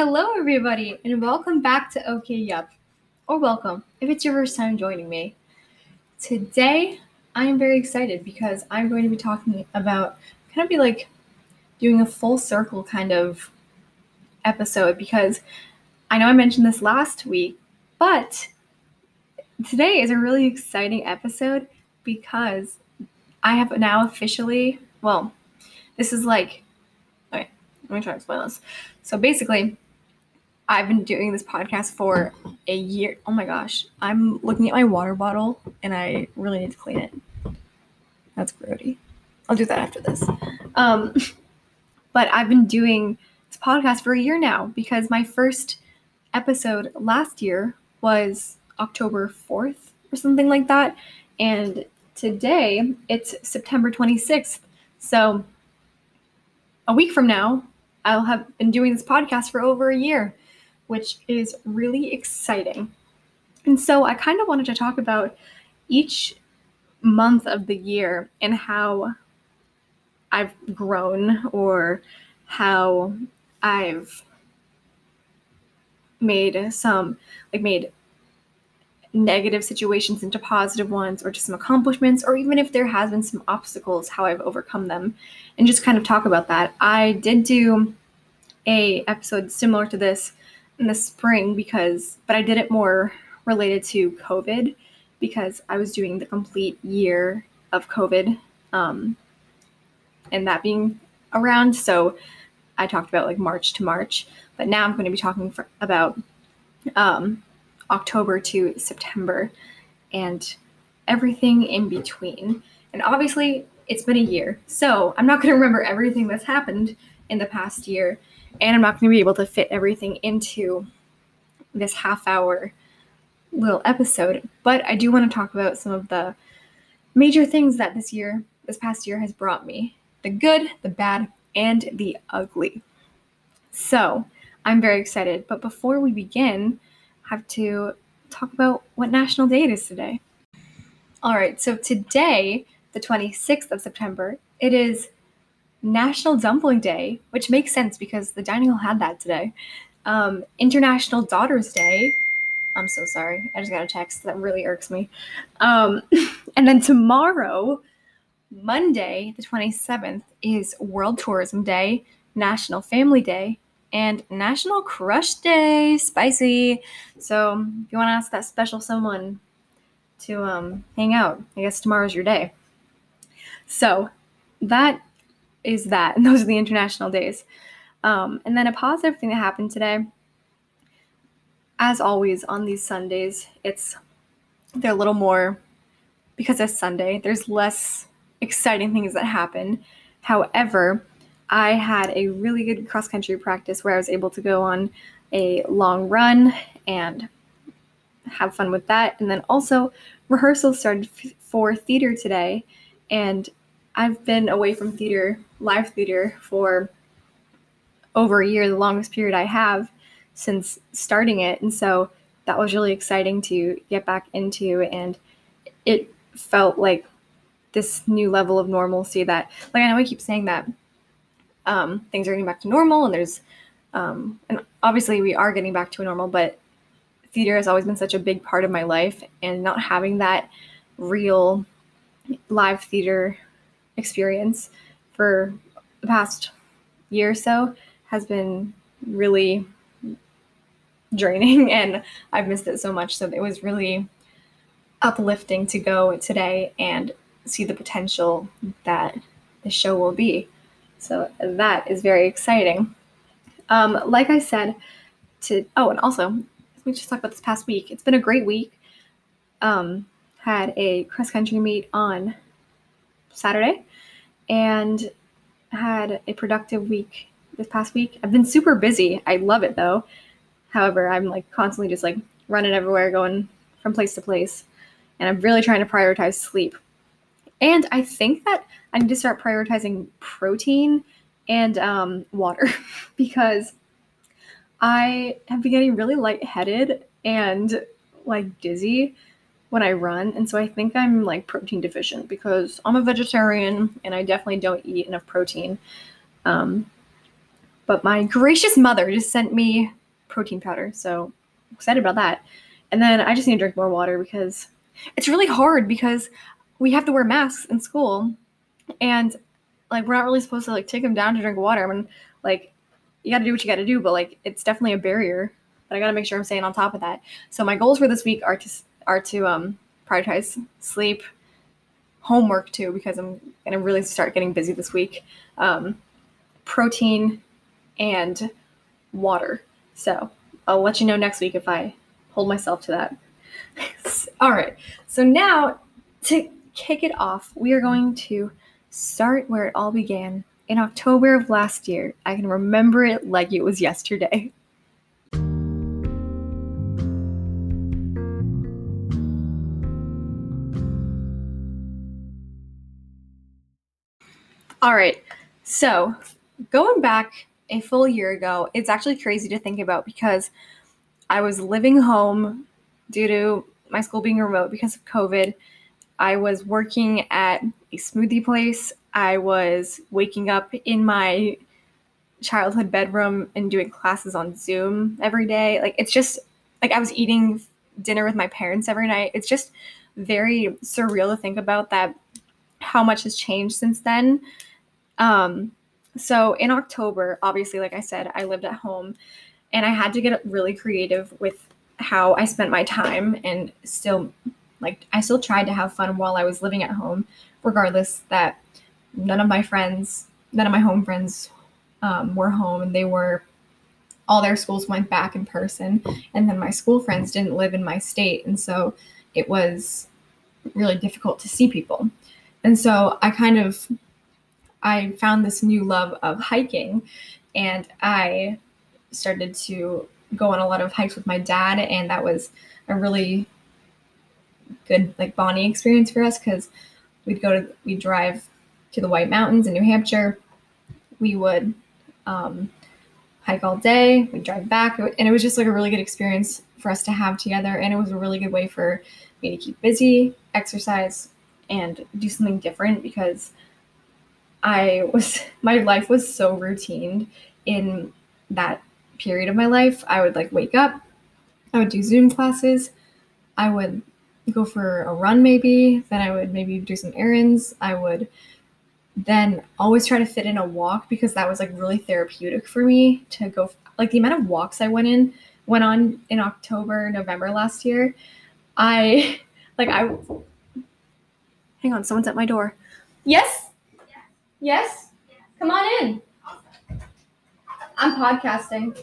Hello, everybody, and welcome back to OK Yup, or welcome if it's your first time joining me. Today, I am very excited because I'm going to be talking about kind of be like doing a full circle kind of episode because I know I mentioned this last week, but today is a really exciting episode because I have now officially, well, this is like okay, let me try to explain this. So basically, I've been doing this podcast for a year. Oh my gosh. I'm looking at my water bottle and I really need to clean it. That's grody. I'll do that after this. Um, but I've been doing this podcast for a year now because my first episode last year was October 4th or something like that. And today it's September 26th. So a week from now, I'll have been doing this podcast for over a year, which is really exciting. And so I kind of wanted to talk about each month of the year and how I've grown or how I've made some like made negative situations into positive ones or just some accomplishments or even if there has been some obstacles how I've overcome them and just kind of talk about that. I did do a episode similar to this in the spring because but I did it more related to COVID because I was doing the complete year of COVID um, and that being around. So I talked about like March to March, but now I'm going to be talking for, about um, October to September and everything in between. And obviously, it's been a year, so I'm not going to remember everything that's happened in the past year, and I'm not going to be able to fit everything into this half hour little episode. But I do want to talk about some of the major things that this year, this past year, has brought me the good, the bad, and the ugly. So I'm very excited. But before we begin, I have to talk about what National Day it is today. All right, so today, the 26th of September, it is National Dumpling Day, which makes sense because the dining hall had that today. Um, International Daughters Day. I'm so sorry. I just got a text that really irks me. Um, and then tomorrow, Monday, the 27th, is World Tourism Day, National Family Day, and National Crush Day. Spicy. So if you want to ask that special someone to um, hang out, I guess tomorrow's your day. So that is that. And those are the international days. Um, and then a positive thing that happened today, as always on these Sundays, it's they're a little more because it's Sunday. There's less exciting things that happen. However, I had a really good cross country practice where I was able to go on a long run and have fun with that. And then also, rehearsal started f- for theater today, and I've been away from theater, live theater, for over a year, the longest period I have since starting it. And so that was really exciting to get back into. And it felt like this new level of normalcy that, like, I know I keep saying that um, things are getting back to normal and there's, um, and obviously we are getting back to a normal, but theater has always been such a big part of my life. And not having that real live theater experience for the past year or so has been really draining and I've missed it so much. So it was really uplifting to go today and see the potential that the show will be. So that is very exciting. Um, like I said, to oh, and also let me just talk about this past week. It's been a great week. Um, had a cross country meet on Saturday, and had a productive week this past week. I've been super busy. I love it though. However, I'm like constantly just like running everywhere, going from place to place. And I'm really trying to prioritize sleep. And I think that I need to start prioritizing protein and um, water because I have been getting really lightheaded and like dizzy when I run. And so I think I'm like protein deficient because I'm a vegetarian and I definitely don't eat enough protein. Um, But my gracious mother just sent me protein powder, so I'm excited about that. And then I just need to drink more water because it's really hard because we have to wear masks in school, and like we're not really supposed to like take them down to drink water. I mean, like you got to do what you got to do, but like it's definitely a barrier. But I got to make sure I'm staying on top of that. So my goals for this week are to are to um, prioritize sleep, homework too, because I'm gonna really start getting busy this week. Um, protein and water. So I'll let you know next week if I hold myself to that. All right. So now to kick it off, we are going to start where it all began in October of last year. I can remember it like it was yesterday. All right. So, going back a full year ago, it's actually crazy to think about because I was living home due to my school being remote because of COVID. I was working at a smoothie place. I was waking up in my childhood bedroom and doing classes on Zoom every day. Like it's just like I was eating dinner with my parents every night. It's just very surreal to think about that how much has changed since then. Um so in October, obviously like I said, I lived at home and I had to get really creative with how I spent my time and still like I still tried to have fun while I was living at home regardless that none of my friends, none of my home friends um, were home and they were all their schools went back in person and then my school friends didn't live in my state and so it was really difficult to see people. And so i kind of i found this new love of hiking and i started to go on a lot of hikes with my dad and that was a really good like bonding experience for us because we'd go to we'd drive to the White Mountains in New Hampshire. We would um, hike all day. We'd drive back, and it was just like a really good experience for us to have together. And it was a really good way for me to keep busy, exercise, and do something different because I was my life was so routine in that period of my life. I would like wake up, I would do Zoom classes, I would go for a run maybe, then I would maybe do some errands, I would then always try to fit in a walk because that was like really therapeutic for me to go like the amount of walks I went in went on in October, November last year. I like I Hang on, someone's at my door. Yes? Yes? yes? Come on in. I'm podcasting.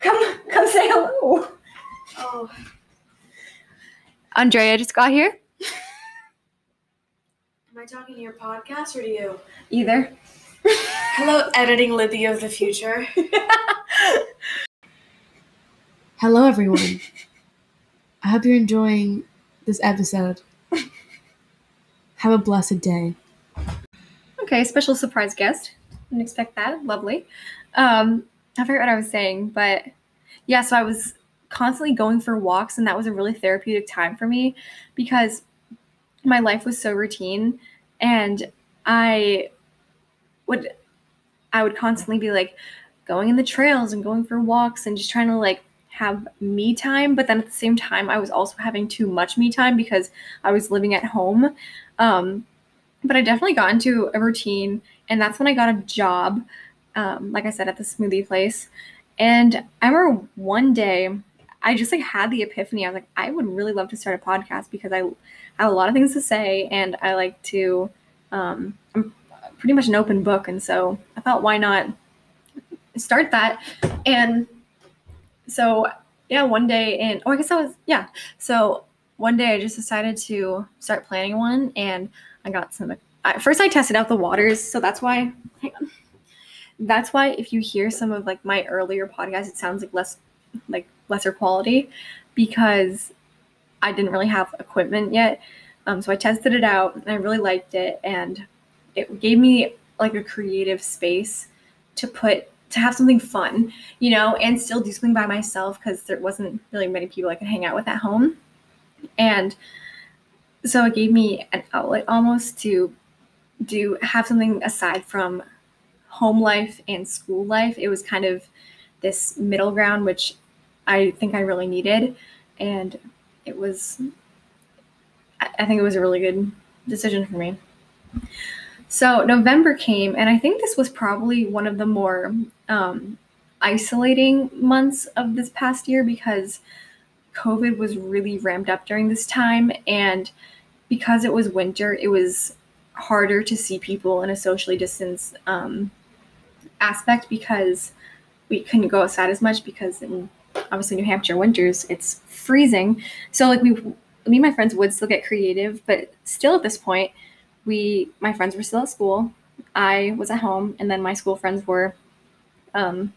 Come come say hello. Oh. Andrea just got here. Am I talking to your podcast or to you? Either. Hello, editing Libby of the future. Hello, everyone. I hope you're enjoying this episode. Have a blessed day. Okay, special surprise guest. Didn't expect that. Lovely. Um, I forget what I was saying, but yeah, so I was constantly going for walks, and that was a really therapeutic time for me because my life was so routine and I would I would constantly be like going in the trails and going for walks and just trying to like have me time but then at the same time I was also having too much me time because I was living at home um, but I definitely got into a routine and that's when I got a job um, like I said at the smoothie place and I remember one day I just like had the epiphany I was like I would really love to start a podcast because I have a lot of things to say, and I like to. Um, I'm pretty much an open book, and so I thought, why not start that? And so, yeah, one day, and oh, I guess I was yeah. So one day, I just decided to start planning one, and I got some. I, first, I tested out the waters, so that's why. Hang on. That's why if you hear some of like my earlier podcasts, it sounds like less like lesser quality because I didn't really have equipment yet. Um, so I tested it out and I really liked it. And it gave me like a creative space to put, to have something fun, you know, and still do something by myself because there wasn't really many people I could hang out with at home. And so it gave me an outlet almost to do have something aside from home life and school life. It was kind of this middle ground, which I think I really needed. And it was, I think it was a really good decision for me. So November came, and I think this was probably one of the more um, isolating months of this past year because COVID was really ramped up during this time. And because it was winter, it was harder to see people in a socially distanced um, aspect because we couldn't go outside as much because in obviously New Hampshire winters it's freezing. So like we me and my friends would still get creative, but still at this point, we my friends were still at school. I was at home, and then my school friends were um,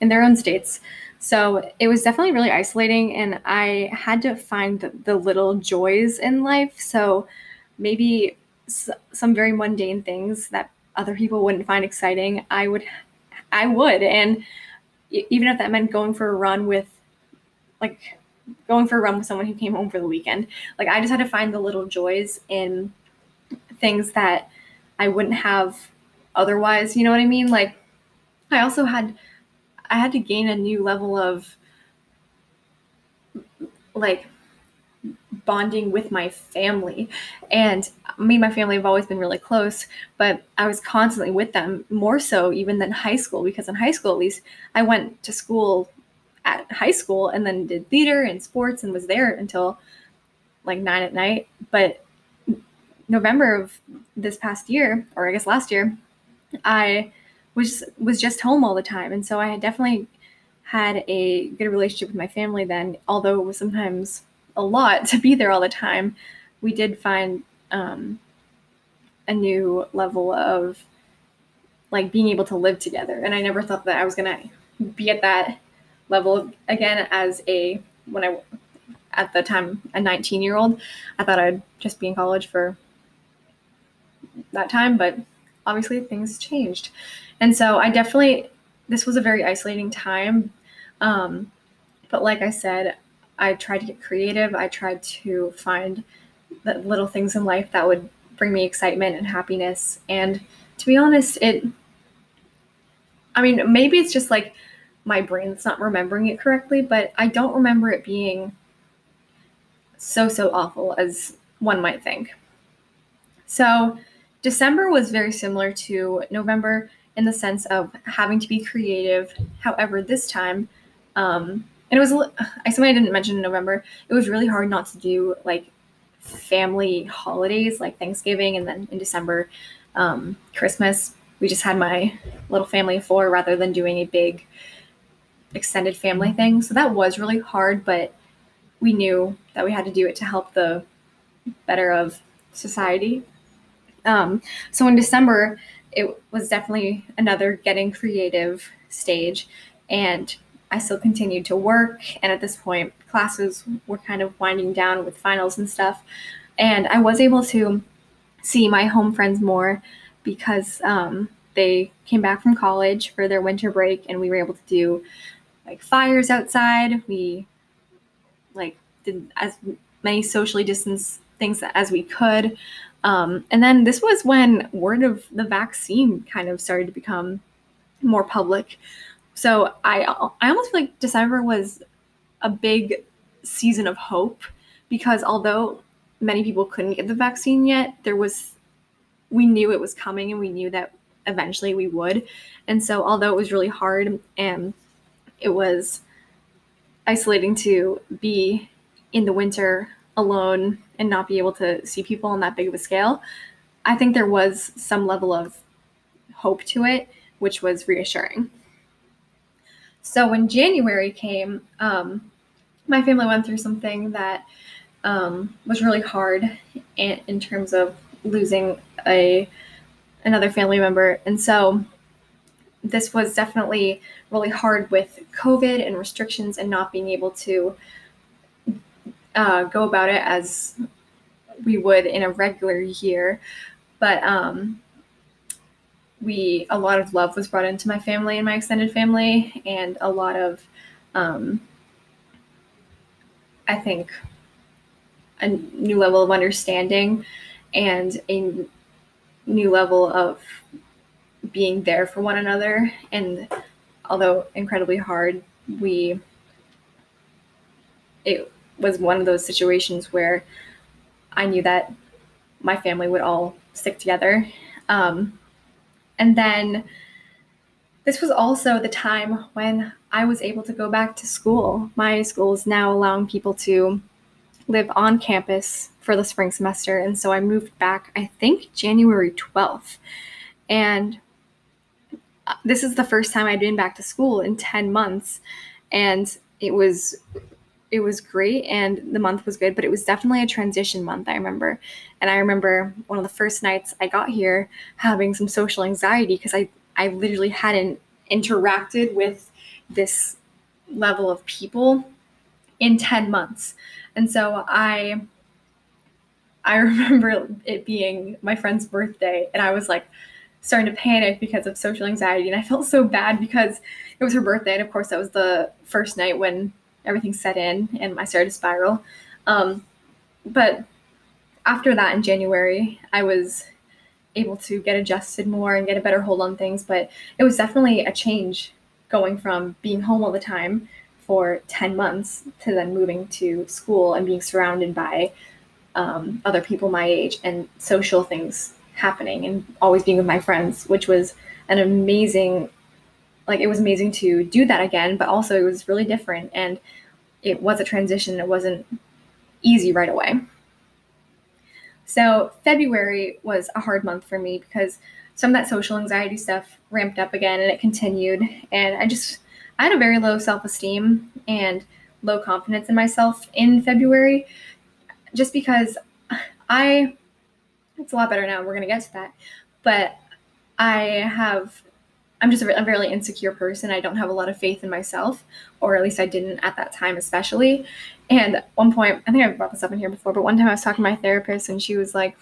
in their own states. So it was definitely really isolating, and I had to find the, the little joys in life. So maybe s- some very mundane things that other people wouldn't find exciting, I would, I would, and even if that meant going for a run with, like, going for a run with someone who came home for the weekend, like I just had to find the little joys in things that I wouldn't have otherwise. You know what I mean? Like, I also had I had to gain a new level of like bonding with my family. And me and my family have always been really close, but I was constantly with them more so even than high school because in high school at least I went to school at high school and then did theater and sports and was there until like 9 at night, but November of this past year or I guess last year, I was was just home all the time, and so I definitely had a good relationship with my family then. Although it was sometimes a lot to be there all the time, we did find um, a new level of like being able to live together. And I never thought that I was gonna be at that level again as a when I at the time a 19 year old. I thought I'd just be in college for that time, but obviously things changed. And so I definitely, this was a very isolating time. Um, but like I said, I tried to get creative. I tried to find the little things in life that would bring me excitement and happiness. And to be honest, it, I mean, maybe it's just like my brain's not remembering it correctly, but I don't remember it being so, so awful as one might think. So, December was very similar to November in the sense of having to be creative. However, this time, um, and it was I something I didn't mention in November. It was really hard not to do like family holidays like Thanksgiving and then in December, um, Christmas. We just had my little family of four rather than doing a big extended family thing. So that was really hard, but we knew that we had to do it to help the better of society. Um, so in December, it was definitely another getting creative stage. And I still continued to work. And at this point, classes were kind of winding down with finals and stuff. And I was able to see my home friends more because um, they came back from college for their winter break and we were able to do like fires outside. We like did as many socially distanced things as we could. Um, and then this was when word of the vaccine kind of started to become more public. So I I almost feel like December was a big season of hope because although many people couldn't get the vaccine yet, there was we knew it was coming and we knew that eventually we would. And so although it was really hard and it was isolating to be in the winter alone and not be able to see people on that big of a scale, I think there was some level of hope to it, which was reassuring. So when January came, um, my family went through something that um, was really hard in, in terms of losing a another family member, and so this was definitely really hard with COVID and restrictions and not being able to uh, go about it as we would in a regular year. But um, we a lot of love was brought into my family and my extended family, and a lot of um, I think a new level of understanding and a new level of being there for one another. And although incredibly hard, we, it was one of those situations where I knew that my family would all stick together. Um, and then this was also the time when I was able to go back to school. My school is now allowing people to live on campus for the spring semester. And so I moved back, I think, January 12th. And uh, this is the first time I'd been back to school in 10 months. And it was it was great and the month was good, but it was definitely a transition month, I remember. And I remember one of the first nights I got here having some social anxiety because I, I literally hadn't interacted with this level of people in 10 months. And so I I remember it being my friend's birthday and I was like starting to panic because of social anxiety and I felt so bad because it was her birthday and of course that was the first night when everything set in and I started to spiral. Um, but after that in January, I was able to get adjusted more and get a better hold on things. But it was definitely a change going from being home all the time for 10 months to then moving to school and being surrounded by um, other people my age and social things happening and always being with my friends, which was an amazing like it was amazing to do that again, but also it was really different and it was a transition. It wasn't easy right away. So February was a hard month for me because some of that social anxiety stuff ramped up again and it continued. And I just, I had a very low self esteem and low confidence in myself in February just because I, it's a lot better now. We're going to get to that. But I have I'm just a, a really insecure person. I don't have a lot of faith in myself, or at least I didn't at that time, especially. And one point, I think I've brought this up in here before, but one time I was talking to my therapist and she was like,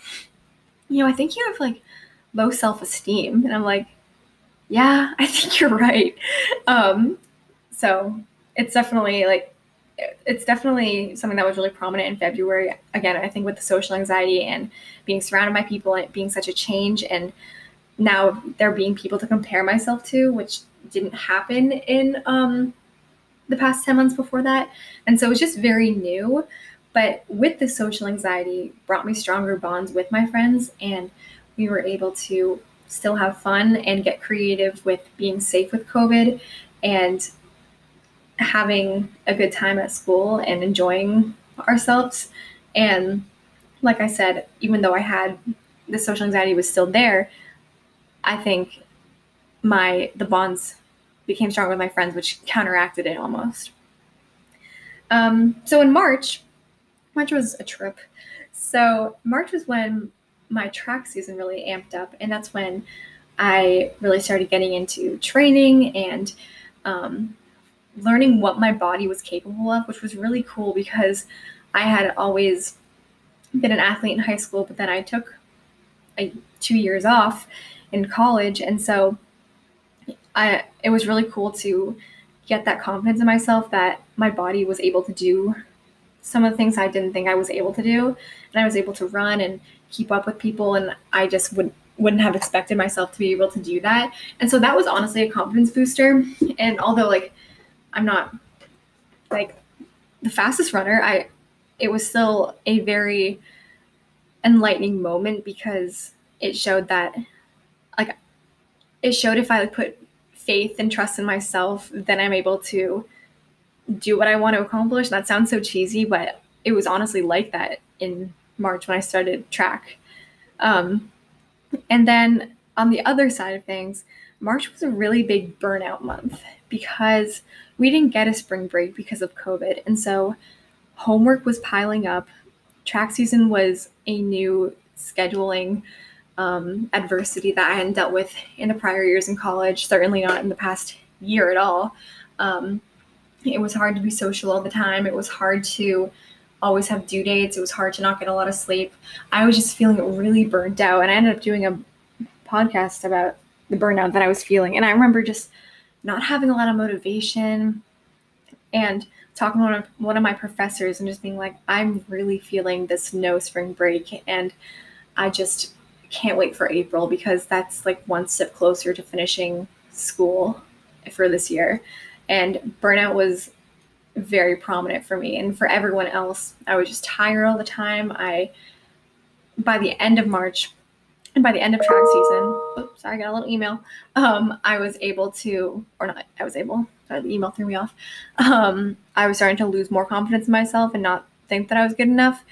You know, I think you have like low self esteem. And I'm like, Yeah, I think you're right. Um, so it's definitely like, it's definitely something that was really prominent in February. Again, I think with the social anxiety and being surrounded by people and being such a change and now there being people to compare myself to, which didn't happen in um, the past 10 months before that. And so it was just very new. But with the social anxiety, brought me stronger bonds with my friends, and we were able to still have fun and get creative with being safe with COVID and having a good time at school and enjoying ourselves. And like I said, even though I had the social anxiety was still there, I think my the bonds became stronger with my friends, which counteracted it almost. Um, so in March, March was a trip. So March was when my track season really amped up, and that's when I really started getting into training and um, learning what my body was capable of, which was really cool because I had always been an athlete in high school, but then I took a, two years off in college. And so I it was really cool to get that confidence in myself that my body was able to do some of the things I didn't think I was able to do. And I was able to run and keep up with people and I just would wouldn't have expected myself to be able to do that. And so that was honestly a confidence booster. And although like I'm not like the fastest runner, I it was still a very enlightening moment because it showed that like it showed if I put faith and trust in myself, then I'm able to do what I want to accomplish. That sounds so cheesy, but it was honestly like that in March when I started track. Um, and then on the other side of things, March was a really big burnout month because we didn't get a spring break because of COVID. And so homework was piling up. Track season was a new scheduling um, adversity that I hadn't dealt with in the prior years in college, certainly not in the past year at all. Um, it was hard to be social all the time. It was hard to always have due dates. It was hard to not get a lot of sleep. I was just feeling really burnt out. And I ended up doing a podcast about the burnout that I was feeling. And I remember just not having a lot of motivation and talking to one of, one of my professors and just being like, I'm really feeling this no spring break. And I just can't wait for April because that's like one step closer to finishing school for this year. And burnout was very prominent for me and for everyone else. I was just tired all the time. I by the end of March and by the end of track season, oops, sorry, I got a little email. Um, I was able to, or not, I was able. Sorry, the email threw me off. Um, I was starting to lose more confidence in myself and not think that I was good enough,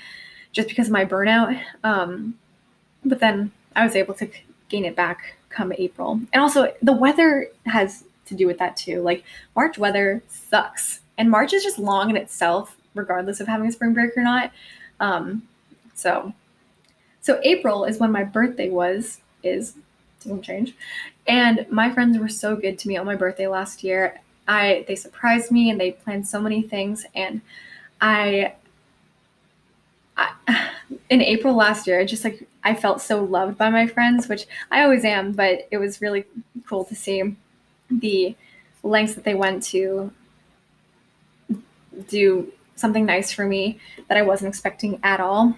just because of my burnout. Um, but then I was able to gain it back come April, and also the weather has to do with that too. Like March weather sucks, and March is just long in itself, regardless of having a spring break or not. Um, so so April is when my birthday was, is, doesn't change. And my friends were so good to me on my birthday last year. I they surprised me and they planned so many things and I, I in April last year, I just like I felt so loved by my friends, which I always am, but it was really cool to see the lengths that they went to do something nice for me that I wasn't expecting at all.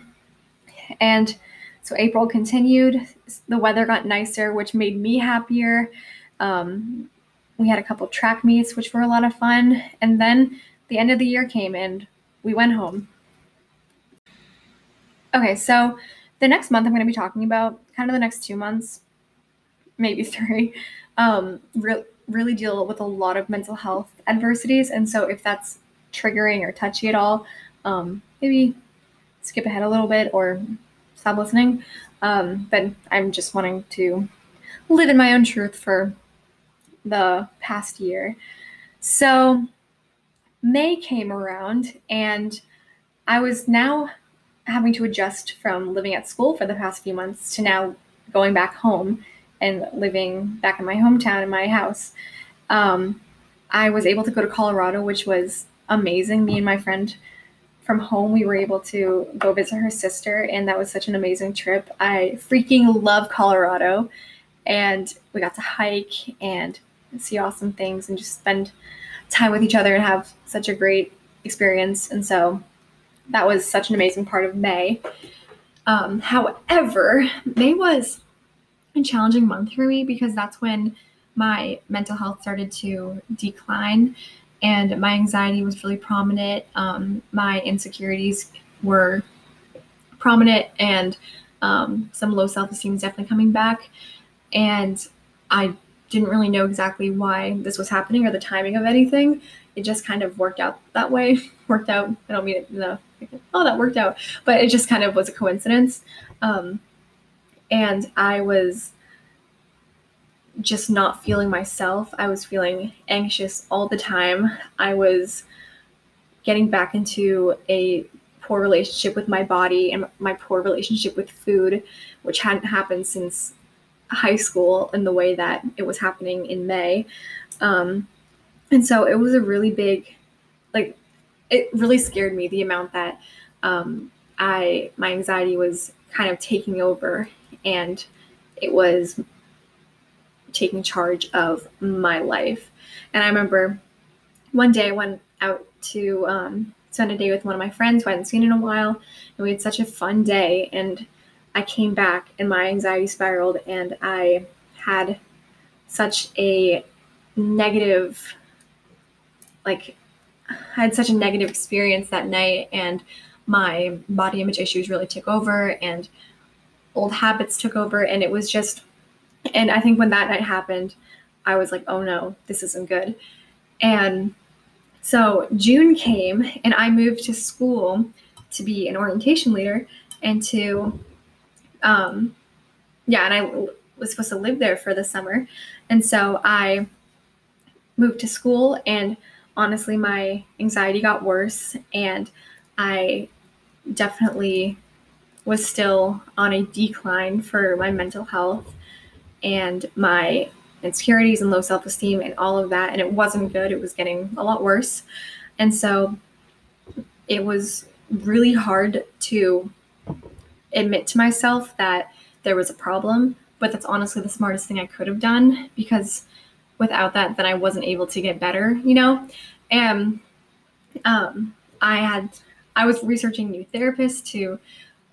And so April continued. The weather got nicer, which made me happier. Um, we had a couple track meets, which were a lot of fun. And then the end of the year came and we went home. Okay, so the next month I'm going to be talking about kind of the next two months, maybe three, um, re- really deal with a lot of mental health adversities. And so if that's triggering or touchy at all, um, maybe skip ahead a little bit or stop listening. Um, but I'm just wanting to live in my own truth for the past year. So May came around, and I was now having to adjust from living at school for the past few months to now going back home and living back in my hometown in my house. Um, I was able to go to Colorado, which was amazing. Me and my friend from home, we were able to go visit her sister, and that was such an amazing trip. I freaking love Colorado, and we got to hike and see awesome things and just spend time with each other and have such a great experience. And so that was such an amazing part of May. Um, however, May was a challenging month for me because that's when my mental health started to decline and my anxiety was really prominent. Um, my insecurities were prominent, and um, some low self esteem is definitely coming back. And I didn't really know exactly why this was happening or the timing of anything. It just kind of worked out that way. worked out. I don't mean it. No, oh, that worked out, but it just kind of was a coincidence. Um, and I was just not feeling myself. I was feeling anxious all the time. I was getting back into a poor relationship with my body and my poor relationship with food, which hadn't happened since high school in the way that it was happening in May. Um, and so it was a really big, like, it really scared me the amount that um, I, my anxiety was kind of taking over and it was taking charge of my life. And I remember one day I went out to um, spend a day with one of my friends who I hadn't seen in a while, and we had such a fun day. And I came back and my anxiety spiraled, and I had such a negative, like, I had such a negative experience that night, and my body image issues really took over, and old habits took over, and it was just and I think when that night happened, I was like, oh no, this isn't good. And so June came and I moved to school to be an orientation leader and to, um, yeah, and I was supposed to live there for the summer. And so I moved to school and honestly, my anxiety got worse and I definitely was still on a decline for my mental health and my insecurities and low self esteem and all of that. And it wasn't good, it was getting a lot worse. And so it was really hard to admit to myself that there was a problem, but that's honestly the smartest thing I could have done because without that, then I wasn't able to get better, you know? And um, I had, I was researching new therapists to,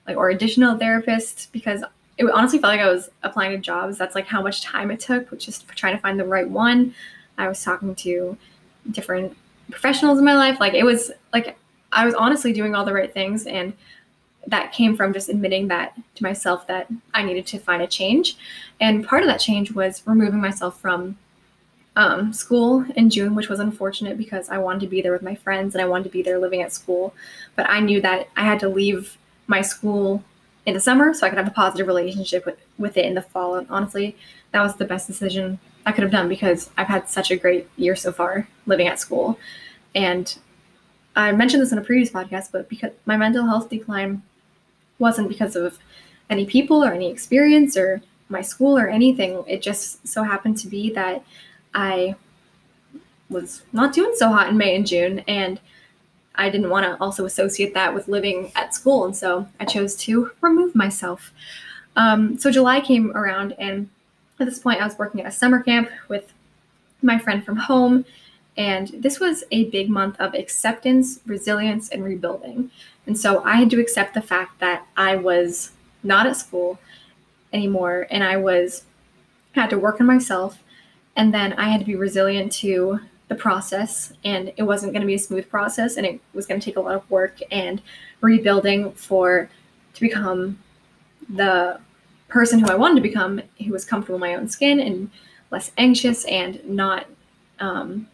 like, or additional therapists because it honestly felt like I was applying to jobs. That's like how much time it took, which is trying to find the right one. I was talking to different professionals in my life. Like it was like I was honestly doing all the right things and that came from just admitting that to myself that I needed to find a change. And part of that change was removing myself from um, school in June, which was unfortunate because I wanted to be there with my friends and I wanted to be there living at school. But I knew that I had to leave my school in the summer so I could have a positive relationship with, with it in the fall. And honestly, that was the best decision I could have done because I've had such a great year so far living at school. And I mentioned this in a previous podcast, but because my mental health decline wasn't because of any people or any experience or my school or anything. It just so happened to be that I was not doing so hot in May and June, and I didn't want to also associate that with living at school, and so I chose to remove myself. Um, so July came around, and at this point, I was working at a summer camp with my friend from home, and this was a big month of acceptance, resilience, and rebuilding. And so I had to accept the fact that I was not at school anymore and I was had to work on myself and then I had to be resilient to the process and it wasn't going to be a smooth process and it was going to take a lot of work and rebuilding for to become the person who I wanted to become who was comfortable in my own skin and less anxious and not um,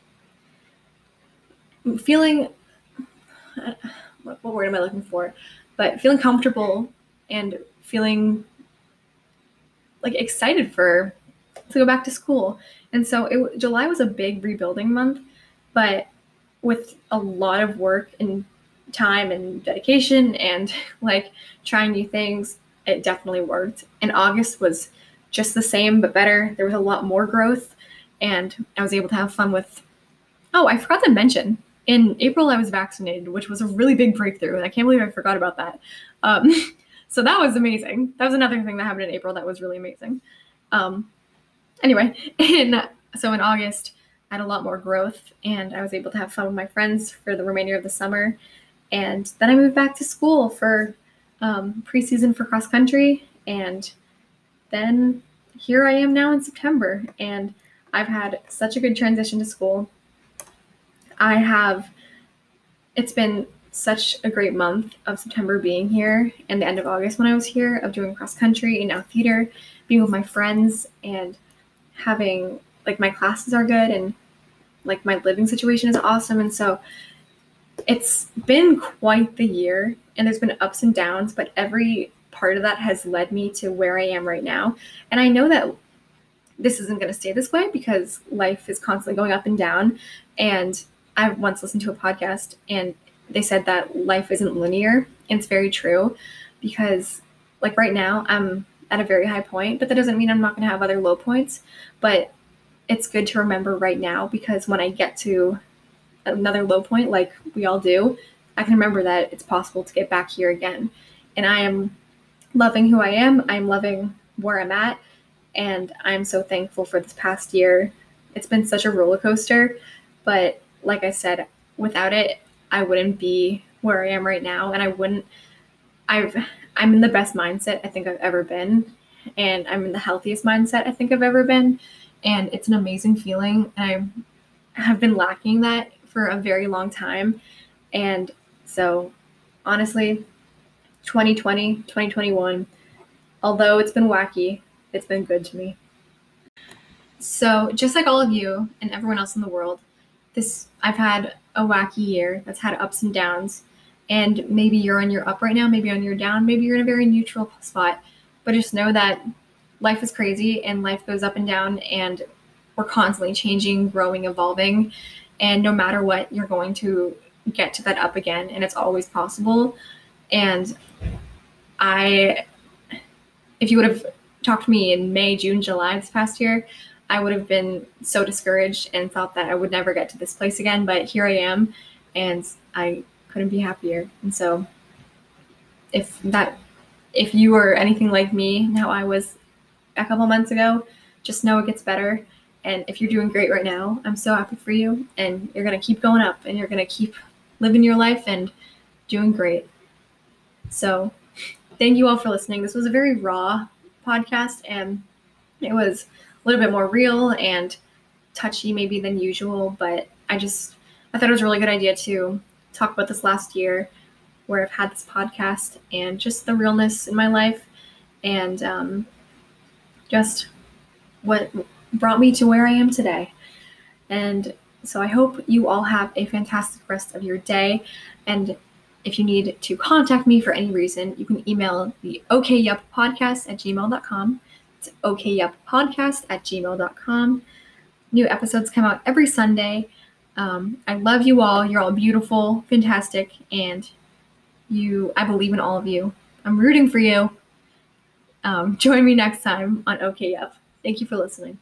feeling what, what word am I looking for? But feeling comfortable and feeling like excited for to go back to school. And so it, July was a big rebuilding month, but with a lot of work and time and dedication and like trying new things, it definitely worked. And August was just the same but better. There was a lot more growth and I was able to have fun with Oh, I forgot to mention in April, I was vaccinated, which was a really big breakthrough. And I can't believe I forgot about that. Um, so that was amazing. That was another thing that happened in April that was really amazing. Um, anyway, in, so in August, I had a lot more growth and I was able to have fun with my friends for the remainder of the summer. And then I moved back to school for um, preseason for cross country. And then here I am now in September. And I've had such a good transition to school. I have, it's been such a great month of September being here and the end of August when I was here, of doing cross country and now theater, being with my friends and having like my classes are good and like my living situation is awesome. And so it's been quite the year and there's been ups and downs, but every part of that has led me to where I am right now. And I know that this isn't going to stay this way because life is constantly going up and down. And I once listened to a podcast and they said that life isn't linear. And it's very true because, like, right now, I'm at a very high point, but that doesn't mean I'm not going to have other low points. But it's good to remember right now because when I get to another low point, like we all do, I can remember that it's possible to get back here again. And I am loving who I am. I'm loving where I'm at. And I'm so thankful for this past year. It's been such a roller coaster, but like I said, without it, I wouldn't be where I am right now, and I wouldn't. I've I'm in the best mindset I think I've ever been, and I'm in the healthiest mindset I think I've ever been, and it's an amazing feeling. And I have been lacking that for a very long time, and so honestly, 2020, 2021, although it's been wacky, it's been good to me. So, just like all of you and everyone else in the world, this I've had a wacky year that's had ups and downs. And maybe you're on your up right now, maybe on your down, maybe you're in a very neutral spot. But just know that life is crazy and life goes up and down and we're constantly changing, growing, evolving. And no matter what, you're going to get to that up again and it's always possible. And I if you would have talked to me in May, June, July this past year, I would have been so discouraged and thought that I would never get to this place again. But here I am, and I couldn't be happier. And so, if that, if you were anything like me, now I was a couple months ago, just know it gets better. And if you're doing great right now, I'm so happy for you. And you're gonna keep going up, and you're gonna keep living your life and doing great. So, thank you all for listening. This was a very raw podcast, and it was a little bit more real and touchy maybe than usual. But I just I thought it was a really good idea to talk about this last year, where I've had this podcast and just the realness in my life, and um, just what brought me to where I am today. And so I hope you all have a fantastic rest of your day. And if you need to contact me for any reason, you can email the okyuppodcast at gmail.com. It's okyuppodcast at gmail.com. New episodes come out every Sunday. Um, I love you all. You're all beautiful, fantastic, and you. I believe in all of you. I'm rooting for you. Um, join me next time on OK Yup. Thank you for listening.